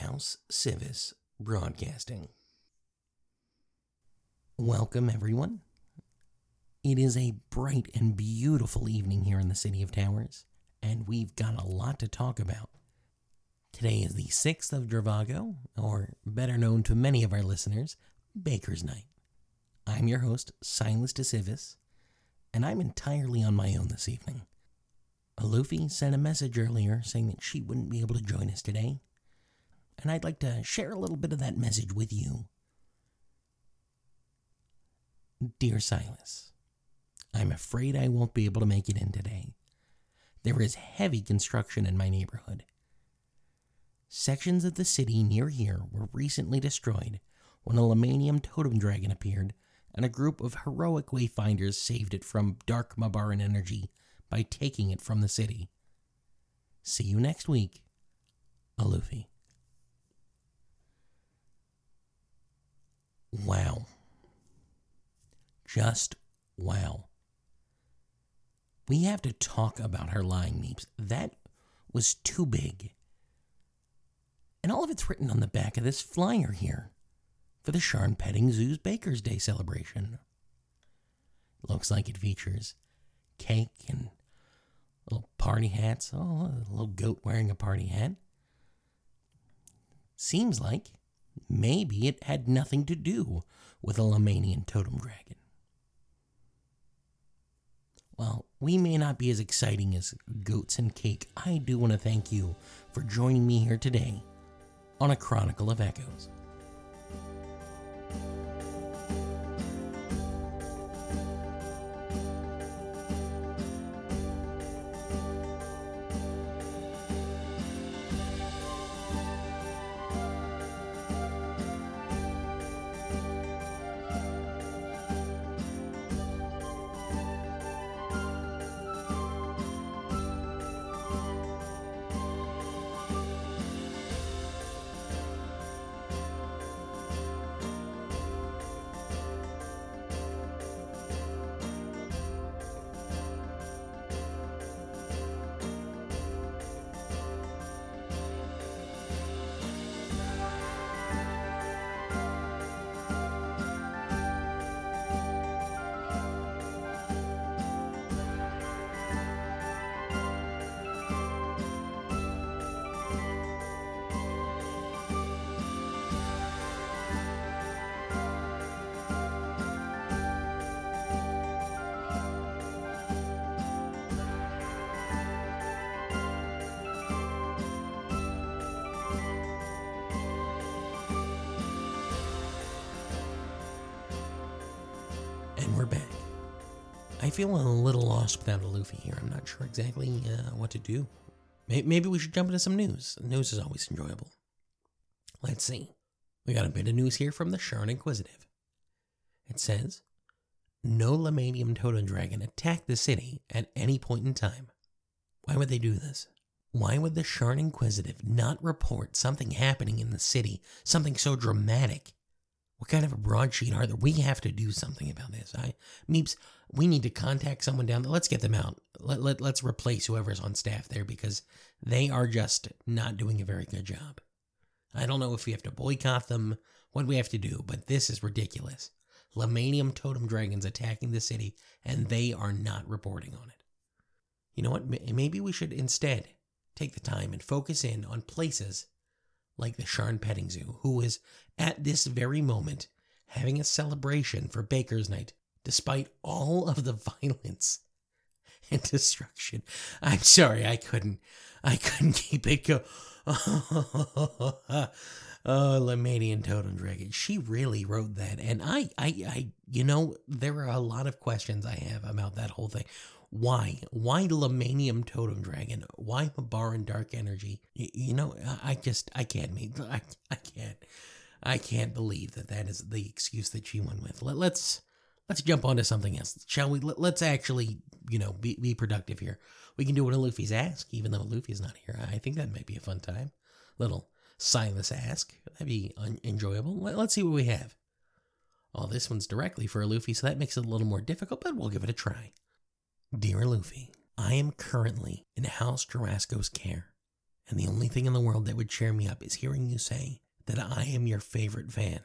House Civis Broadcasting. Welcome, everyone. It is a bright and beautiful evening here in the City of Towers, and we've got a lot to talk about. Today is the 6th of Dravago, or better known to many of our listeners, Baker's Night. I'm your host, Silas DeCivis, and I'm entirely on my own this evening. Alufi sent a message earlier saying that she wouldn't be able to join us today, and I'd like to share a little bit of that message with you. Dear Silas, I'm afraid I won't be able to make it in today. There is heavy construction in my neighborhood. Sections of the city near here were recently destroyed when a Lemanium totem dragon appeared and a group of heroic wayfinders saved it from dark Mabaran energy by taking it from the city. See you next week, Alufi. Wow. Just wow. We have to talk about her lying meeps. That was too big. And all of it's written on the back of this flyer here for the Sharn Petting Zoo's Baker's Day celebration. Looks like it features cake and little party hats. Oh, a little goat wearing a party hat. Seems like maybe it had nothing to do with a Lamannian totem dragon. Well, we may not be as exciting as goats and cake. I do want to thank you for joining me here today on a Chronicle of Echoes. I feel a little lost without a Luffy here. I'm not sure exactly uh, what to do. Maybe we should jump into some news. News is always enjoyable. Let's see. We got a bit of news here from the Sharn Inquisitive. It says No Lemanium Totem Dragon attacked the city at any point in time. Why would they do this? Why would the Sharn Inquisitive not report something happening in the city, something so dramatic? What kind of a broadsheet are there? We have to do something about this. I Meeps, we need to contact someone down there. Let's get them out. Let, let, let's replace whoever's on staff there because they are just not doing a very good job. I don't know if we have to boycott them, what we have to do, but this is ridiculous. Lemanium totem dragons attacking the city, and they are not reporting on it. You know what? Maybe we should instead take the time and focus in on places like the Sharn Petting Zoo, who is at this very moment having a celebration for Baker's Night, despite all of the violence and destruction. I'm sorry, I couldn't, I couldn't keep it go. Oh, Lamannian Totem Dragon. She really wrote that. And I, I, I, you know, there are a lot of questions I have about that whole thing. Why? Why Lemanium Totem Dragon? Why Mabaran Dark Energy? Y- You know, I just, I can't, I, I can't, I can't believe that that is the excuse that she went with. Let, let's, let's jump onto something else, shall we? Let, let's actually, you know, be, be productive here. We can do what Luffy's ask, even though Luffy's not here. I think that might be a fun time. Little Silas ask. That'd be un- enjoyable. Let, let's see what we have. Oh, this one's directly for Luffy, so that makes it a little more difficult, but we'll give it a try. Dear Luffy, I am currently in House Jorasco's care, And the only thing in the world that would cheer me up is hearing you say that I am your favorite fan.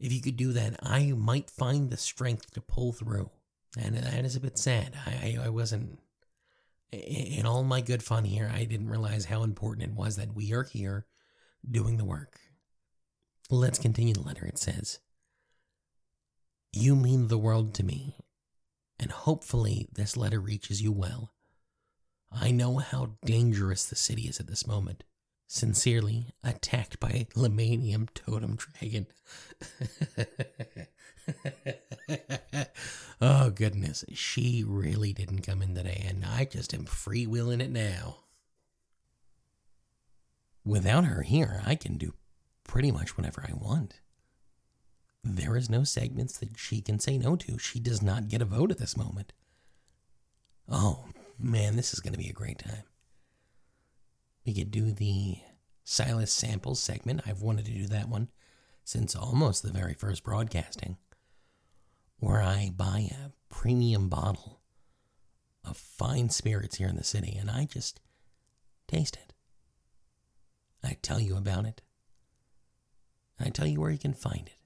If you could do that, I might find the strength to pull through. And that is a bit sad. I, I wasn't, in all my good fun here, I didn't realize how important it was that we are here doing the work. Let's continue the letter. It says, You mean the world to me, and hopefully this letter reaches you well. I know how dangerous the city is at this moment. Sincerely, attacked by Lemanium Totem Dragon. oh, goodness. She really didn't come in today, and I just am freewheeling it now. Without her here, I can do pretty much whatever I want. There is no segments that she can say no to. She does not get a vote at this moment. Oh, man, this is going to be a great time. We could do the Silas Samples segment. I've wanted to do that one since almost the very first broadcasting, where I buy a premium bottle of fine spirits here in the city and I just taste it. I tell you about it. I tell you where you can find it.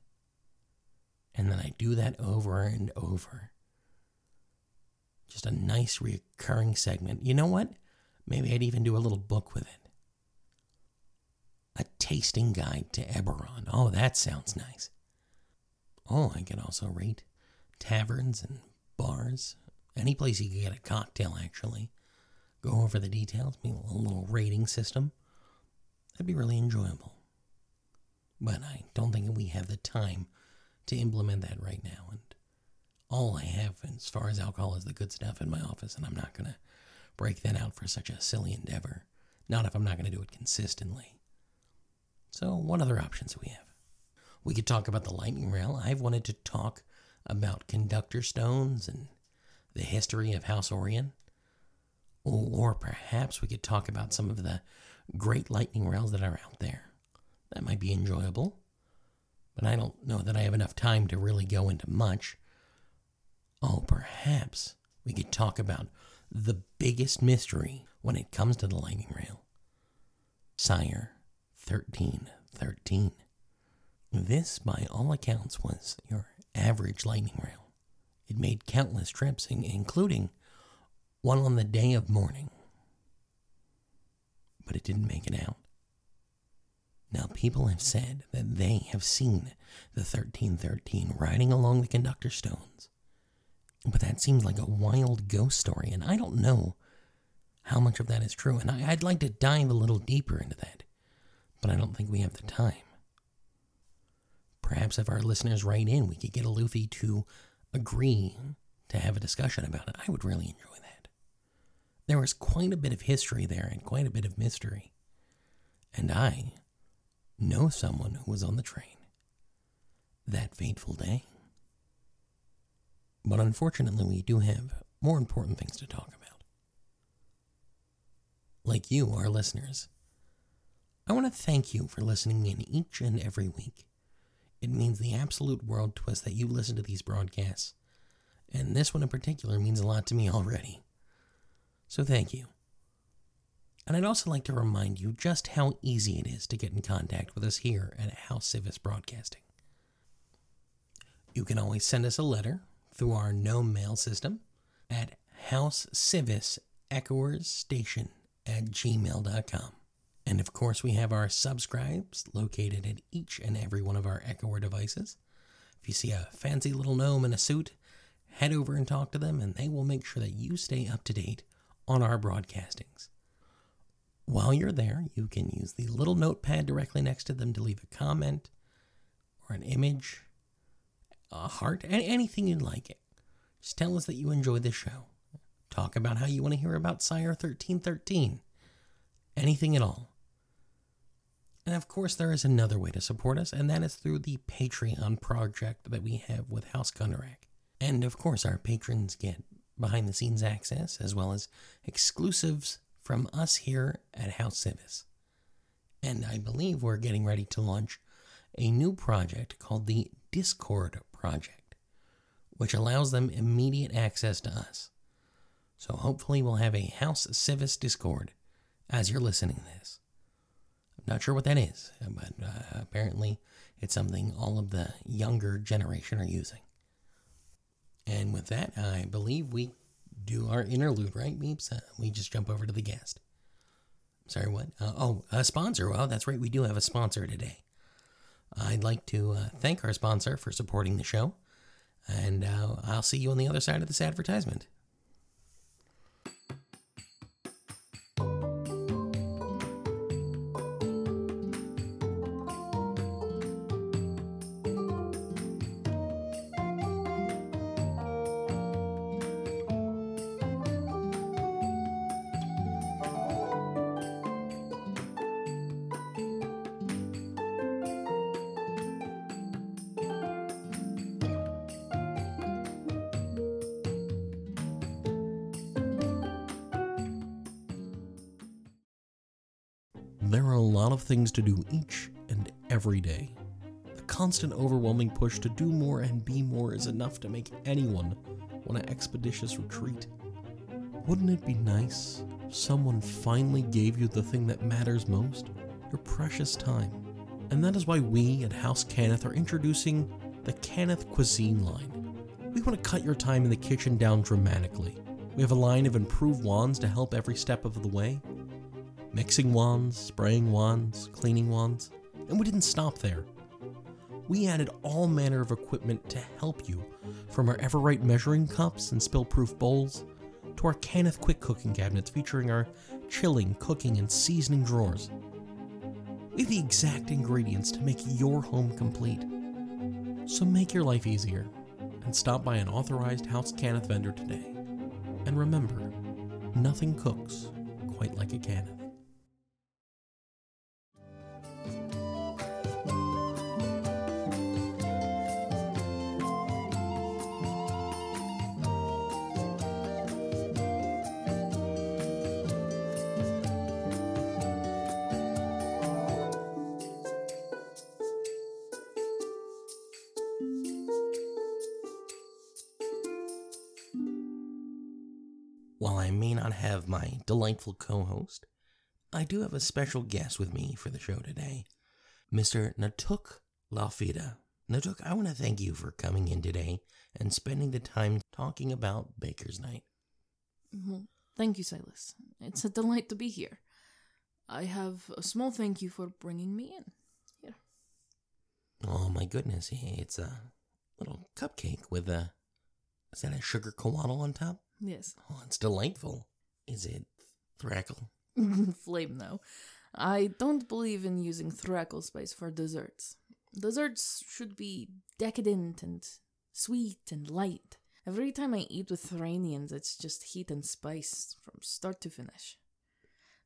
And then I do that over and over. Just a nice recurring segment. You know what? Maybe I'd even do a little book with it. A tasting guide to Eberron. Oh, that sounds nice. Oh, I could also rate taverns and bars. Any place you could get a cocktail, actually. Go over the details, maybe a little rating system. That'd be really enjoyable. But I don't think we have the time to implement that right now. And all I have as far as alcohol is the good stuff in my office, and I'm not going to break that out for such a silly endeavor. Not if I'm not going to do it consistently. So, what other options do we have? We could talk about the lightning rail. I've wanted to talk about conductor stones and the history of House Orien. Or perhaps we could talk about some of the great lightning rails that are out there. That might be enjoyable, but I don't know that I have enough time to really go into much. Oh, perhaps we could talk about the biggest mystery when it comes to the lightning rail. Sire 1313. This, by all accounts, was your average lightning rail. It made countless trips, including one on the day of mourning. But it didn't make it out. Now, people have said that they have seen the 1313 riding along the conductor stones. But that seems like a wild ghost story, and I don't know how much of that is true. And I, would like to dive a little deeper into that but I don't think we have the time. Perhaps if our listeners write in, we could get a Luffy to agree to have a discussion about it. I would really enjoy that. There was quite a bit of history there and quite a bit of mystery. And I know someone who was on the train that fateful day. But unfortunately, we do have more important things to talk about. Like you, our listeners, I want to thank you for listening in each and every week. It means the absolute world to us that you listen to these broadcasts, and this one in particular means a lot to me already. So thank you. And I'd also like to remind you just how easy it is to get in contact with us here at House Civis Broadcasting. You can always send us a letter through our no mail system at housecivisechoersstation at gmail.com. And of course, we have our subscribes located at each and every one of our Echoer devices. If you see a fancy little gnome in a suit, head over and talk to them, and they will make sure that you stay up to date on our broadcastings. While you're there, you can use the little notepad directly next to them to leave a comment or an image, a heart, anything you'd like. It. Just tell us that you enjoy the show. Talk about how you want to hear about Sire 1313. Anything at all. And of course, there is another way to support us, and that is through the Patreon project that we have with House Gunnerak. And of course, our patrons get behind the scenes access as well as exclusives from us here at House Civis. And I believe we're getting ready to launch a new project called the Discord Project, which allows them immediate access to us. So hopefully, we'll have a House Civis Discord as you're listening to this. I'm not sure what that is, but uh, apparently it's something all of the younger generation are using. And with that, I believe we do our interlude, right, Beeps? Uh, we just jump over to the guest. Sorry, what? Uh, oh, a sponsor. Well, that's right. We do have a sponsor today. I'd like to uh, thank our sponsor for supporting the show, and uh, I'll see you on the other side of this advertisement. There are a lot of things to do each and every day. The constant overwhelming push to do more and be more is enough to make anyone want an expeditious retreat. Wouldn't it be nice if someone finally gave you the thing that matters most? Your precious time. And that is why we at House Cannith are introducing the Cannith Cuisine line. We want to cut your time in the kitchen down dramatically. We have a line of improved wands to help every step of the way mixing wands, spraying wands, cleaning wands, and we didn't stop there. We added all manner of equipment to help you, from our Everright measuring cups and spill-proof bowls, to our Cannith quick cooking cabinets featuring our chilling, cooking, and seasoning drawers. We have the exact ingredients to make your home complete. So make your life easier and stop by an authorized House Cannith vendor today. And remember, nothing cooks quite like a Cannith. I may not have my delightful co host, I do have a special guest with me for the show today, Mr. Natuk Lafida. Natuk, I want to thank you for coming in today and spending the time talking about Baker's Night. Well, thank you, Silas. It's a delight to be here. I have a small thank you for bringing me in. Here. Oh my goodness, it's a little cupcake with a. Is that a sugar couatl on top? Yes. Oh, it's delightful. Is it thrackle? Flame, though. I don't believe in using thrackle spice for desserts. Desserts should be decadent and sweet and light. Every time I eat with Thoranians, it's just heat and spice from start to finish.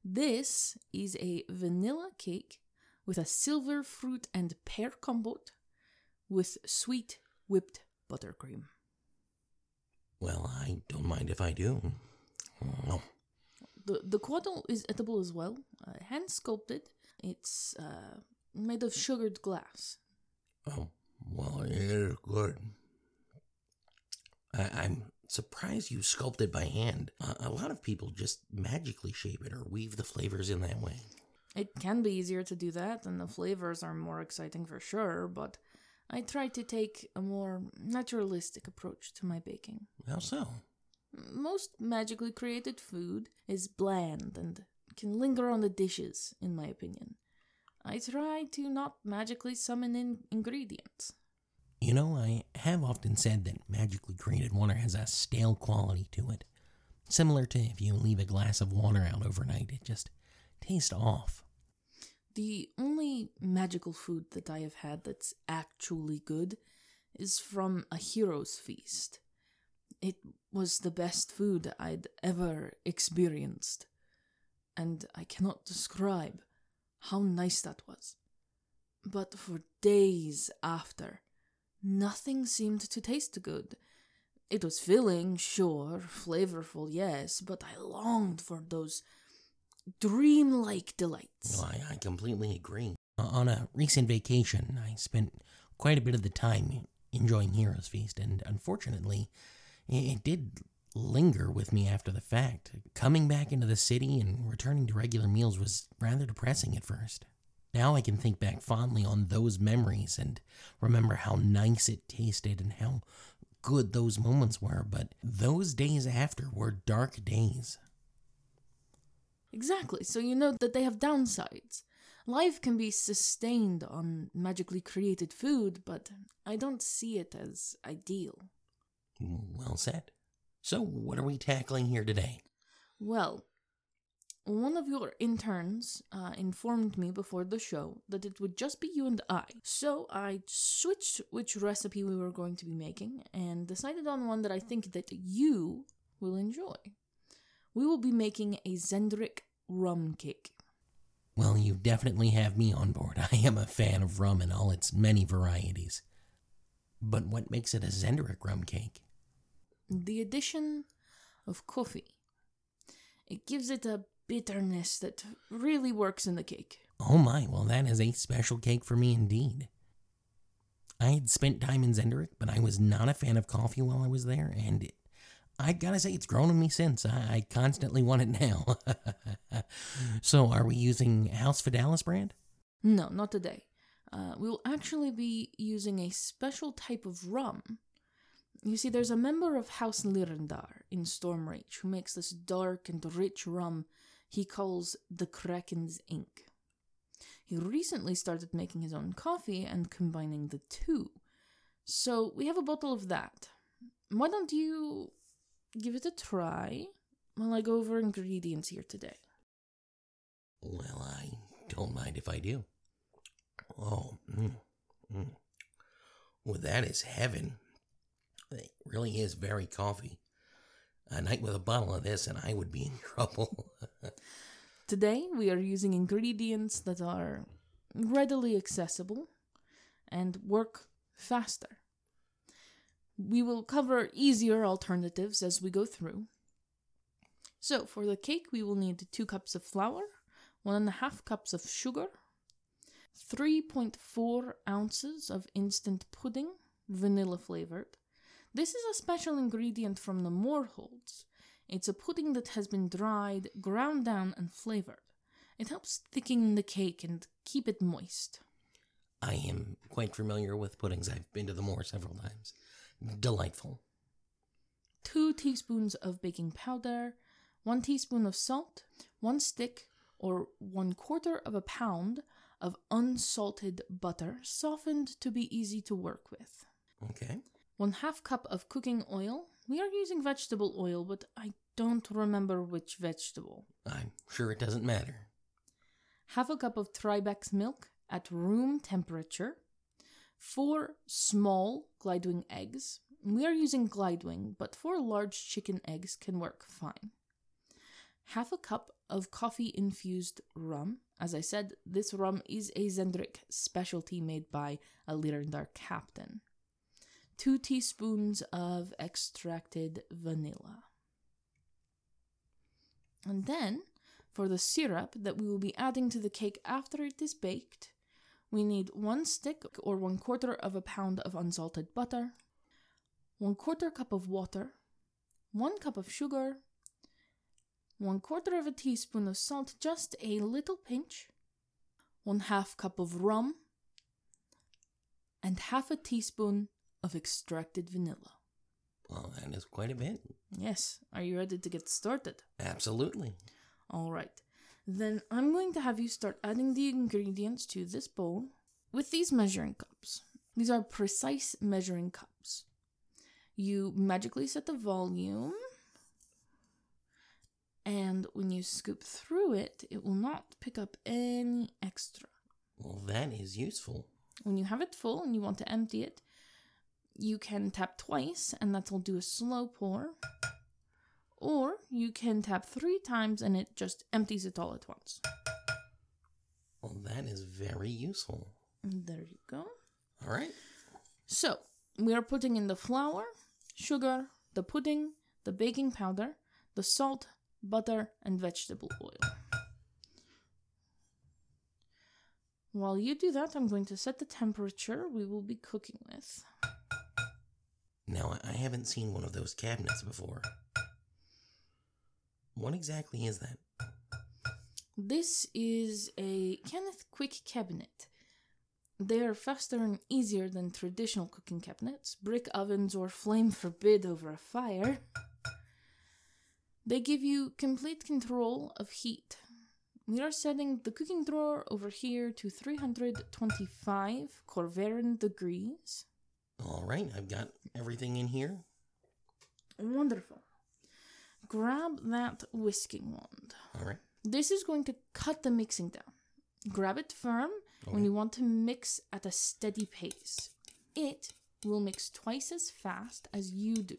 This is a vanilla cake with a silver fruit and pear compote with sweet whipped buttercream. Well, I don't mind if I do. Oh, The the couatl is edible as well, uh, hand sculpted. It's uh, made of sugared glass. oh well, it is good. I, I'm surprised you sculpted by hand. A, a lot of people just magically shape it or weave the flavors in that way. It can be easier to do that, and the flavors are more exciting for sure. But I try to take a more naturalistic approach to my baking. How so? Most magically created food is bland and can linger on the dishes, in my opinion. I try to not magically summon in ingredients. You know, I have often said that magically created water has a stale quality to it. Similar to if you leave a glass of water out overnight, it just tastes off. The only magical food that I have had that's actually good is from a hero's feast. It was the best food I'd ever experienced, and I cannot describe how nice that was. But for days after, nothing seemed to taste good. It was filling, sure, flavorful, yes, but I longed for those dreamlike delights. Well, I, I completely agree. On a recent vacation, I spent quite a bit of the time enjoying Heroes Feast, and unfortunately, it did linger with me after the fact. Coming back into the city and returning to regular meals was rather depressing at first. Now I can think back fondly on those memories and remember how nice it tasted and how good those moments were, but those days after were dark days. Exactly, so you know that they have downsides. Life can be sustained on magically created food, but I don't see it as ideal. Well said. So, what are we tackling here today? Well, one of your interns uh, informed me before the show that it would just be you and I. So I switched which recipe we were going to be making and decided on one that I think that you will enjoy. We will be making a Xen'drik rum cake. Well, you definitely have me on board. I am a fan of rum in all its many varieties. But what makes it a Xen'drik rum cake? The addition of coffee. It gives it a bitterness that really works in the cake. Oh my, well, that is a special cake for me indeed. I had spent time in Xen'drik, but I was not a fan of coffee while I was there, and it, I gotta say, it's grown on me since. I, I constantly want it now. so, are we using House Fidelis brand? No, not today. Uh, we will actually be using a special type of rum. You see, there's a member of House Lyrandar in Stormreach who makes this dark and rich rum he calls the Kraken's Ink. He recently started making his own coffee and combining the two. So we have a bottle of that. Why don't you give it a try while I go over ingredients here today? Well, I don't mind if I do. Oh, mm, mm. well, that is heaven. It really is very coffee a night with a bottle of this and I would be in trouble. Today, we are using ingredients that are readily accessible and work faster. We will cover easier alternatives as we go through. So, for the cake, we will need two cups of flour, one and a half cups of sugar, 3.4 ounces of instant pudding, vanilla flavored, this is a special ingredient from the Mror Holds. It's a pudding that has been dried, ground down, and flavored. It helps thicken the cake and keep it moist. I am quite familiar with puddings. I've been to the Mror several times. Delightful. Two teaspoons of baking powder, one teaspoon of salt, one stick or one quarter of a pound of unsalted butter, softened to be easy to work with. Okay one half cup of cooking oil. We are using vegetable oil, but I don't remember which vegetable. I'm sure it doesn't matter. Half a cup of Tribex milk at room temperature. Four small Glidewing eggs. We are using Glidewing, but four large chicken eggs can work fine. Half a cup of coffee infused rum. As I said, this rum is a Xen'drik specialty made by a Lyrandar captain two teaspoons of extracted vanilla. And then, for the syrup that we will be adding to the cake after it is baked, we need one stick or one quarter of a pound of unsalted butter, one quarter cup of water, one cup of sugar, one quarter of a teaspoon of salt, just a little pinch, one half cup of rum, and half a teaspoon of extracted vanilla. Well, that is quite a bit. Yes. Are you ready to get started? Absolutely. All right. Then I'm going to have you start adding the ingredients to this bowl with these measuring cups. These are precise measuring cups. You magically set the volume, and when you scoop through it, it will not pick up any extra. Well, that is useful. When you have it full and you want to empty it, you can tap twice and that will do a slow pour. Or you can tap three times and it just empties it all at once. Well, that is very useful. There you go. All right. So, we are putting in the flour, sugar, the pudding, the baking powder, the salt, butter, and vegetable oil. While you do that, I'm going to set the temperature we will be cooking with. Now, I haven't seen one of those cabinets before. What exactly is that? This is a Cannith Quick cabinet. They are faster and easier than traditional cooking cabinets, brick ovens, or flame forbid over a fire. They give you complete control of heat. We are setting the cooking drawer over here to 325 Corvarin degrees. All right, I've got everything in here. Wonderful. Grab that whisking wand. All right. This is going to cut the mixing down. Grab it firm when you want to mix at a steady pace. It will mix twice as fast as you do.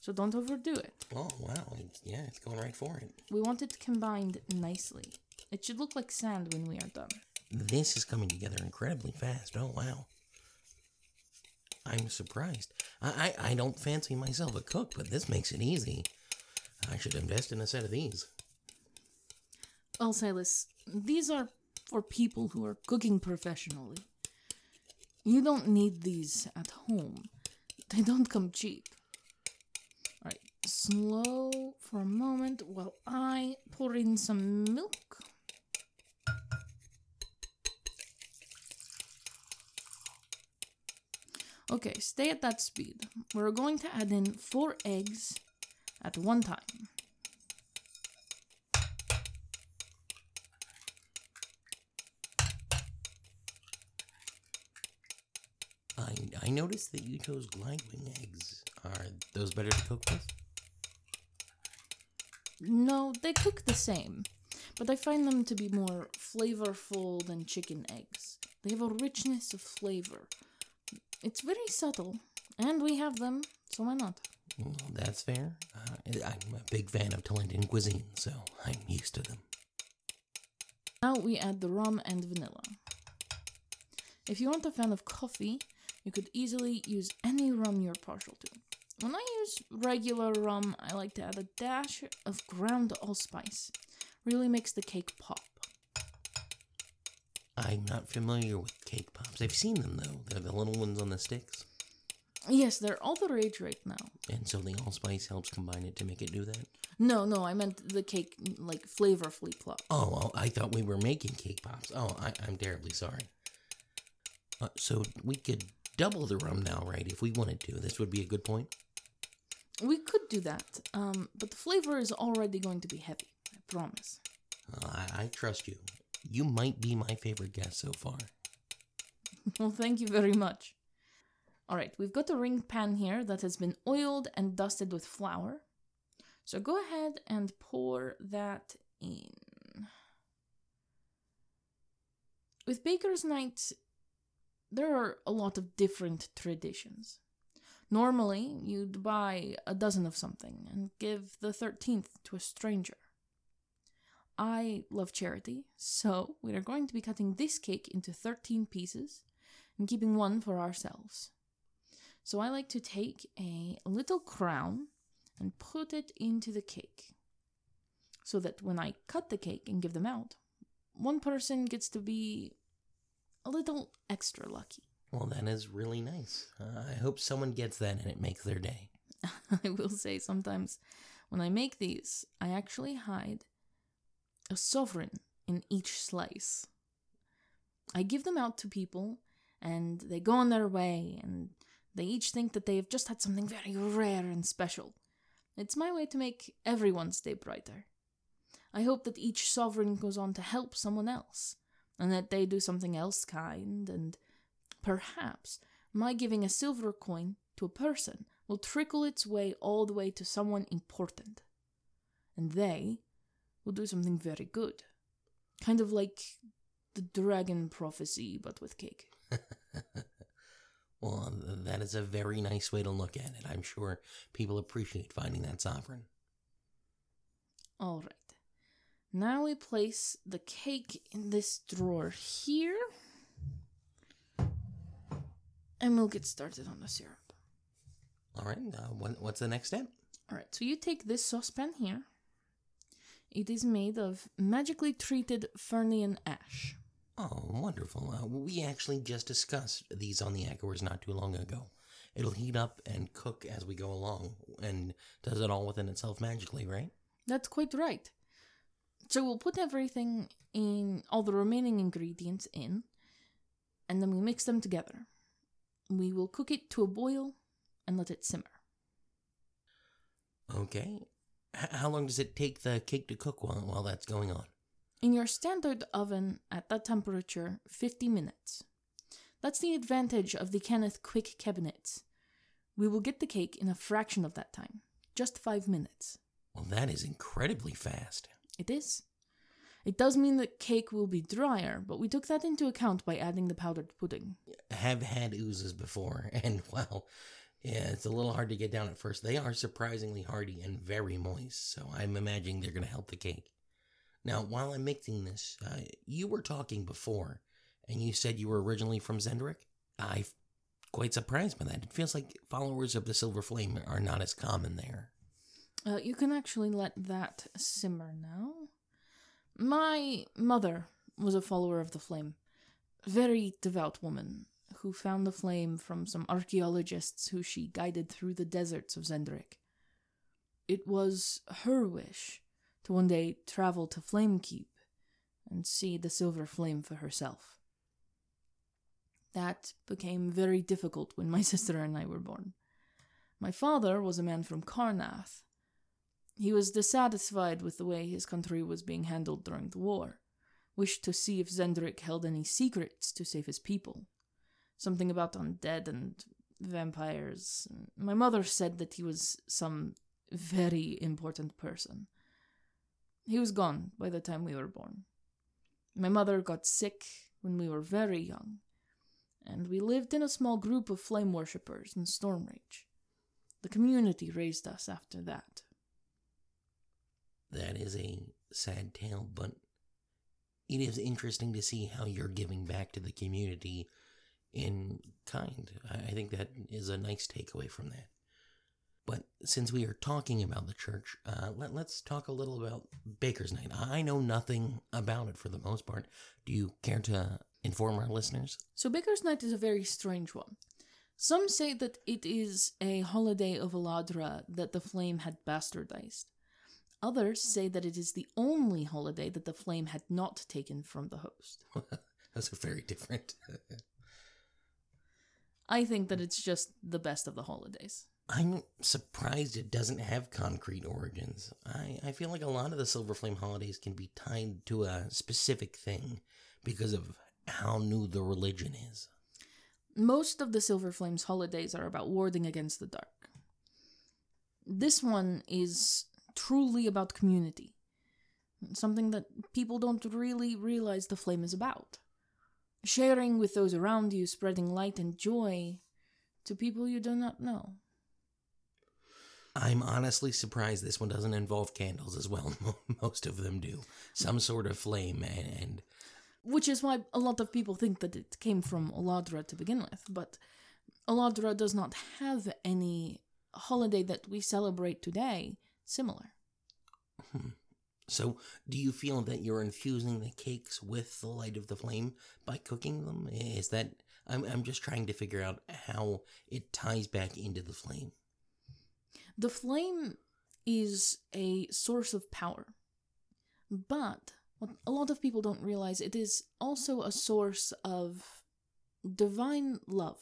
So don't overdo it. Oh, wow. It's, yeah, it's going right for it. We want it combined nicely. It should look like sand when we are done. This is coming together incredibly fast. Oh, wow. I'm surprised. I, I, I don't fancy myself a cook, but this makes it easy. I should invest in a set of these. Well, Silas, these are for people who are cooking professionally. You don't need these at home. They don't come cheap. Alright, slow for a moment while I pour in some milk. Okay, stay at that speed. We're going to add in four eggs at one time. I, I noticed that you chose glidewing eggs. Are those better to cook with? No, they cook the same, but I find them to be more flavorful than chicken eggs. They have a richness of flavor. It's very subtle, and we have them, so why not? Well, that's fair. Uh, I'm a big fan of Talentan cuisine, so I'm used to them. Now we add the rum and vanilla. If you aren't a fan of coffee, you could easily use any rum you're partial to. When I use regular rum, I like to add a dash of ground allspice. Really makes the cake pop. I'm not familiar with cake pops. I've seen them though. They're the little ones on the sticks. Yes, they're all the rage right now. And so the allspice helps combine it to make it do that? No, no, I meant the cake, like flavorfully plop. Oh, well, I thought we were making cake pops. Oh, I, I'm terribly sorry. Uh, so we could double the rum now, right? If we wanted to. This would be a good point. We could do that, um, but the flavor is already going to be heavy. I promise. Uh, I, I trust you. You might be my favorite guest so far. Well, thank you very much. All right, we've got a ring pan here that has been oiled and dusted with flour. So go ahead and pour that in. With Baker's Night, there are a lot of different traditions. Normally, you'd buy a dozen of something and give the 13th to a stranger. I love charity, so we are going to be cutting this cake into 13 pieces and keeping one for ourselves. So I like to take a little crown and put it into the cake so that when I cut the cake and give them out, one person gets to be a little extra lucky. Well, that is really nice. Uh, I hope someone gets that and it makes their day. I will say sometimes when I make these, I actually hide a sovereign in each slice. I give them out to people and they go on their way and they each think that they have just had something very rare and special. It's my way to make everyone's day brighter. I hope that each sovereign goes on to help someone else and that they do something else kind and perhaps my giving a silver coin to a person will trickle its way all the way to someone important. And they will do something very good. Kind of like the dragon prophecy, but with cake. Well, that is a very nice way to look at it. I'm sure people appreciate finding that sovereign. All right. Now we place the cake in this drawer here. And we'll get started on the syrup. All right, uh, what, what's the next step? All right, so you take this saucepan here. It is made of magically treated Fernian ash. Oh, wonderful. Uh, we actually just discussed these on the Echoers not too long ago. It'll heat up and cook as we go along, and does it all within itself magically, right? That's quite right. So we'll put everything in, all the remaining ingredients in, and then we mix them together. We will cook it to a boil and let it simmer. Okay. H- how long does it take the cake to cook while, while that's going on? In your standard oven at that temperature, 50 minutes. That's the advantage of the Cannith Quick Cabinets. We will get the cake in a fraction of that time, just five minutes. Well, that is incredibly fast. It is. It does mean that cake will be drier, but we took that into account by adding the powdered pudding. Have had oozes before, and well, yeah, it's a little hard to get down at first. They are surprisingly hardy and very moist, so I'm imagining they're going to help the cake. Now, while I'm mixing this, uh, you were talking before, and you said you were originally from Xen'drik. I'm quite surprised by that. It feels like followers of the Silver Flame are not as common there. Uh, you can actually let that simmer now. My mother was a follower of the flame, very devout woman who found the flame from some archaeologists who she guided through the deserts of Xen'drik. It was her wish to one day travel to Flamekeep and see the silver flame for herself. That became very difficult when my sister and I were born. My father was a man from Karrnath. He was dissatisfied with the way his country was being handled during the war, wished to see if Xen'drik held any secrets to save his people. Something about undead and vampires. My mother said that he was some very important person. He was gone by the time we were born. My mother got sick when we were very young, and we lived in a small group of flame worshippers in Stormreach. The community raised us after that. That is a sad tale, but it is interesting to see how you're giving back to the community in kind. I think that is a nice takeaway from that. But since we are talking about the church, uh, let, let's talk a little about Baker's Night. I know nothing about it for the most part. Do you care to inform our listeners? So, Baker's Night is a very strange one. Some say that it is a holiday of Olladra that the flame had bastardized. Others say that it is the only holiday that the flame had not taken from the host. Those are very different. I think that it's just the best of the holidays. I'm surprised it doesn't have concrete origins. I, I feel like a lot of the Silver Flame holidays can be tied to a specific thing because of how new the religion is. Most of the Silver Flames holidays are about warding against the dark. This one is truly about community. Something that people don't really realize the flame is about. Sharing with those around you, spreading light and joy to people you do not know. I'm honestly surprised this one doesn't involve candles as well. Most of them do. Some sort of flame and, and which is why a lot of people think that it came from Olladra to begin with, but Olladra does not have any holiday that we celebrate today similar. Hmm. So, do you feel that you're infusing the cakes with the light of the flame by cooking them? Is that I'm I'm just trying to figure out how it ties back into the flame. The flame is a source of power. But what a lot of people don't realize it is also a source of divine love.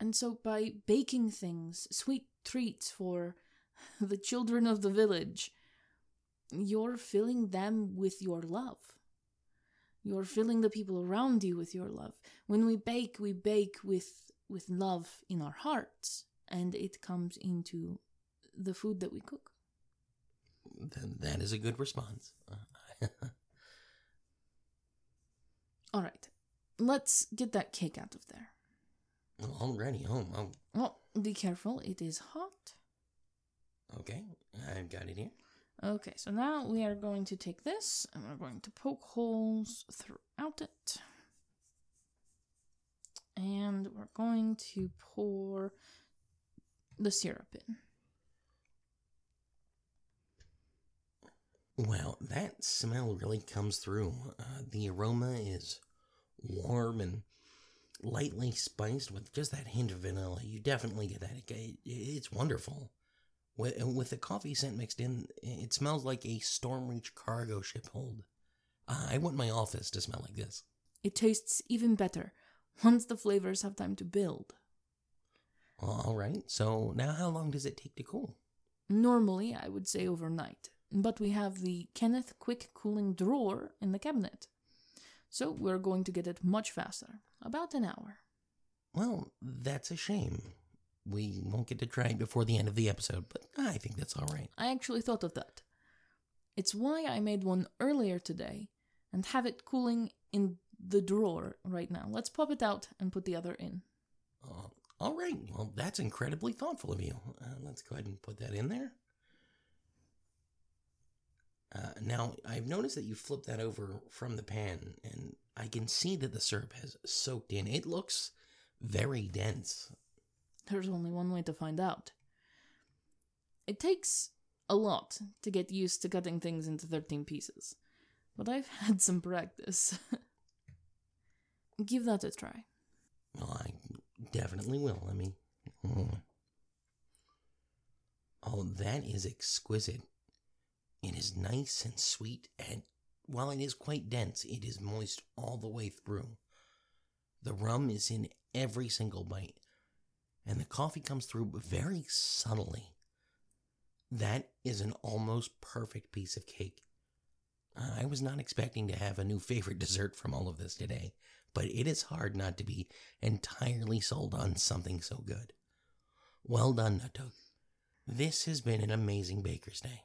And so by baking things, sweet treats for the children of the village, you're filling them with your love. You're filling the people around you with your love. When we bake, we bake with with love in our hearts, and it comes into the food that we cook. Then that is a good response. All right, let's get that cake out of there. Already home. Oh, Well, be careful, it is hot. okay. I've got it here. Okay, so now we are going to take this and we're going to poke holes throughout it. And we're going to pour the syrup in. Well, that smell really comes through. Uh, the aroma is warm and lightly spiced with just that hint of vanilla. You definitely get that. It, it's wonderful. With, with the coffee scent mixed in, it smells like a Stormreach cargo ship hold. I want my office to smell like this. It tastes even better once the flavors have time to build. All right, so now how long does it take to cool? Normally, I would say overnight, but we have the Cannith Quick Cooling Drawer in the cabinet. So we're going to get it much faster, about an hour. Well, that's a shame. We won't get to try it before the end of the episode, but I think that's all right. I actually thought of that. It's why I made one earlier today and have it cooling in the drawer right now. Let's pop it out and put the other in. Uh, all right. Well, that's incredibly thoughtful of you. Uh, let's go ahead and put that in there. Uh, now, I've noticed that you flipped that over from the pan, and I can see that the syrup has soaked in. It looks very dense. There's only one way to find out. It takes a lot to get used to cutting things into 13 pieces, but I've had some practice. Give that a try. Well, I definitely will. Let me. Mm. Oh, that is exquisite. It is nice and sweet, and while it is quite dense, it is moist all the way through. The rum is in every single bite, and the coffee comes through very subtly. That is an almost perfect piece of cake. I was not expecting to have a new favorite dessert from all of this today, but it is hard not to be entirely sold on something so good. Well done, Nutug. This has been an amazing Baker's Day.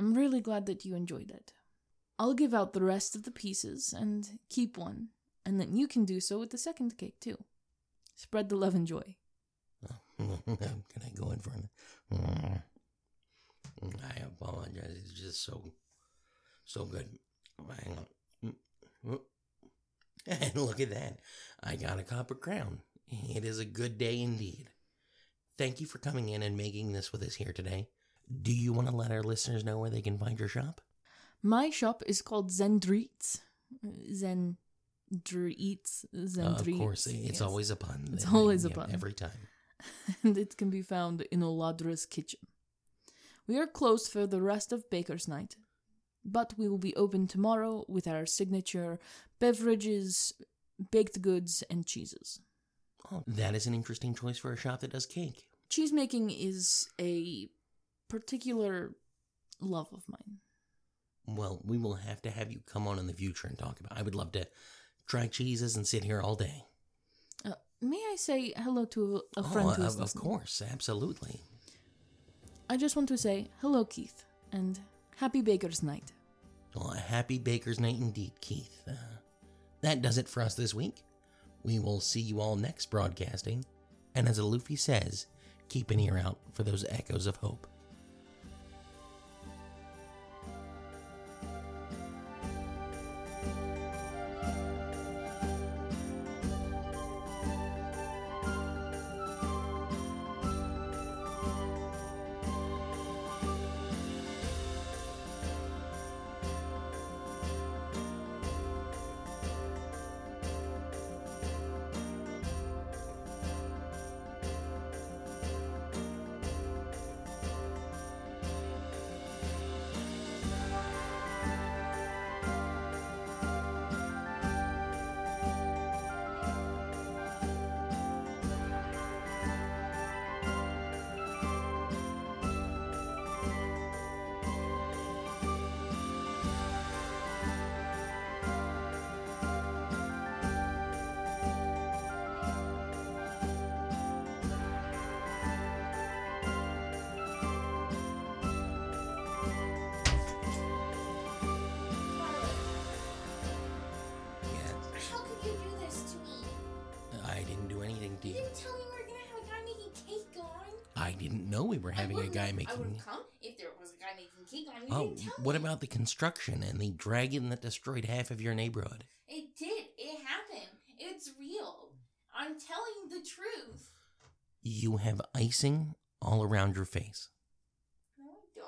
I'm really glad that you enjoyed it. I'll give out the rest of the pieces and keep one, and then you can do so with the second cake too. Spread the love and joy. can I go in? Mm. I apologize. It's just so, so good. Hang on. And look at that. I got a copper crown. It is a good day indeed. Thank you for coming in and making this with us here today. Do you want to let our listeners know where they can find your shop? My shop is called Zendreets. Zen Dreets. Uh, of course, it's yes. always a pun. It's always a pun. Every time. and it can be found in Olladra's kitchen. We are closed for the rest of Baker's Night, but we will be open tomorrow with our signature beverages, baked goods, and cheeses. Oh, that is an interesting choice for a shop that does cake. Cheese making is a particular love of mine. Well, we will have to have you come on in the future and talk about. It. I would love to try cheeses and sit here all day. Uh, may I say hello to a, friend oh, who is of, of course, absolutely. I just want to say hello, Keith, and happy Baker's Night. Well, a happy Baker's Night indeed, Keith. Uh, that does it for us this week. We will see you all next broadcasting, and as Luffy says, keep an ear out for those echoes of hope. I didn't know we were having a guy making. I come if there was a guy making cake on. You oh, what me. about the construction and the dragon that destroyed half of your neighborhood? It did. It happened. It's real. I'm telling the truth. You have icing all around your face. No, I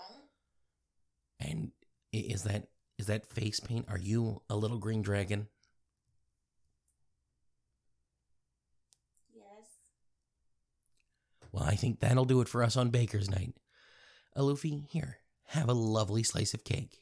don't. And is that is that face paint? Are you a little green dragon? Well, I think that'll do it for us on Baker's Night. Luffy, here, have a lovely slice of cake.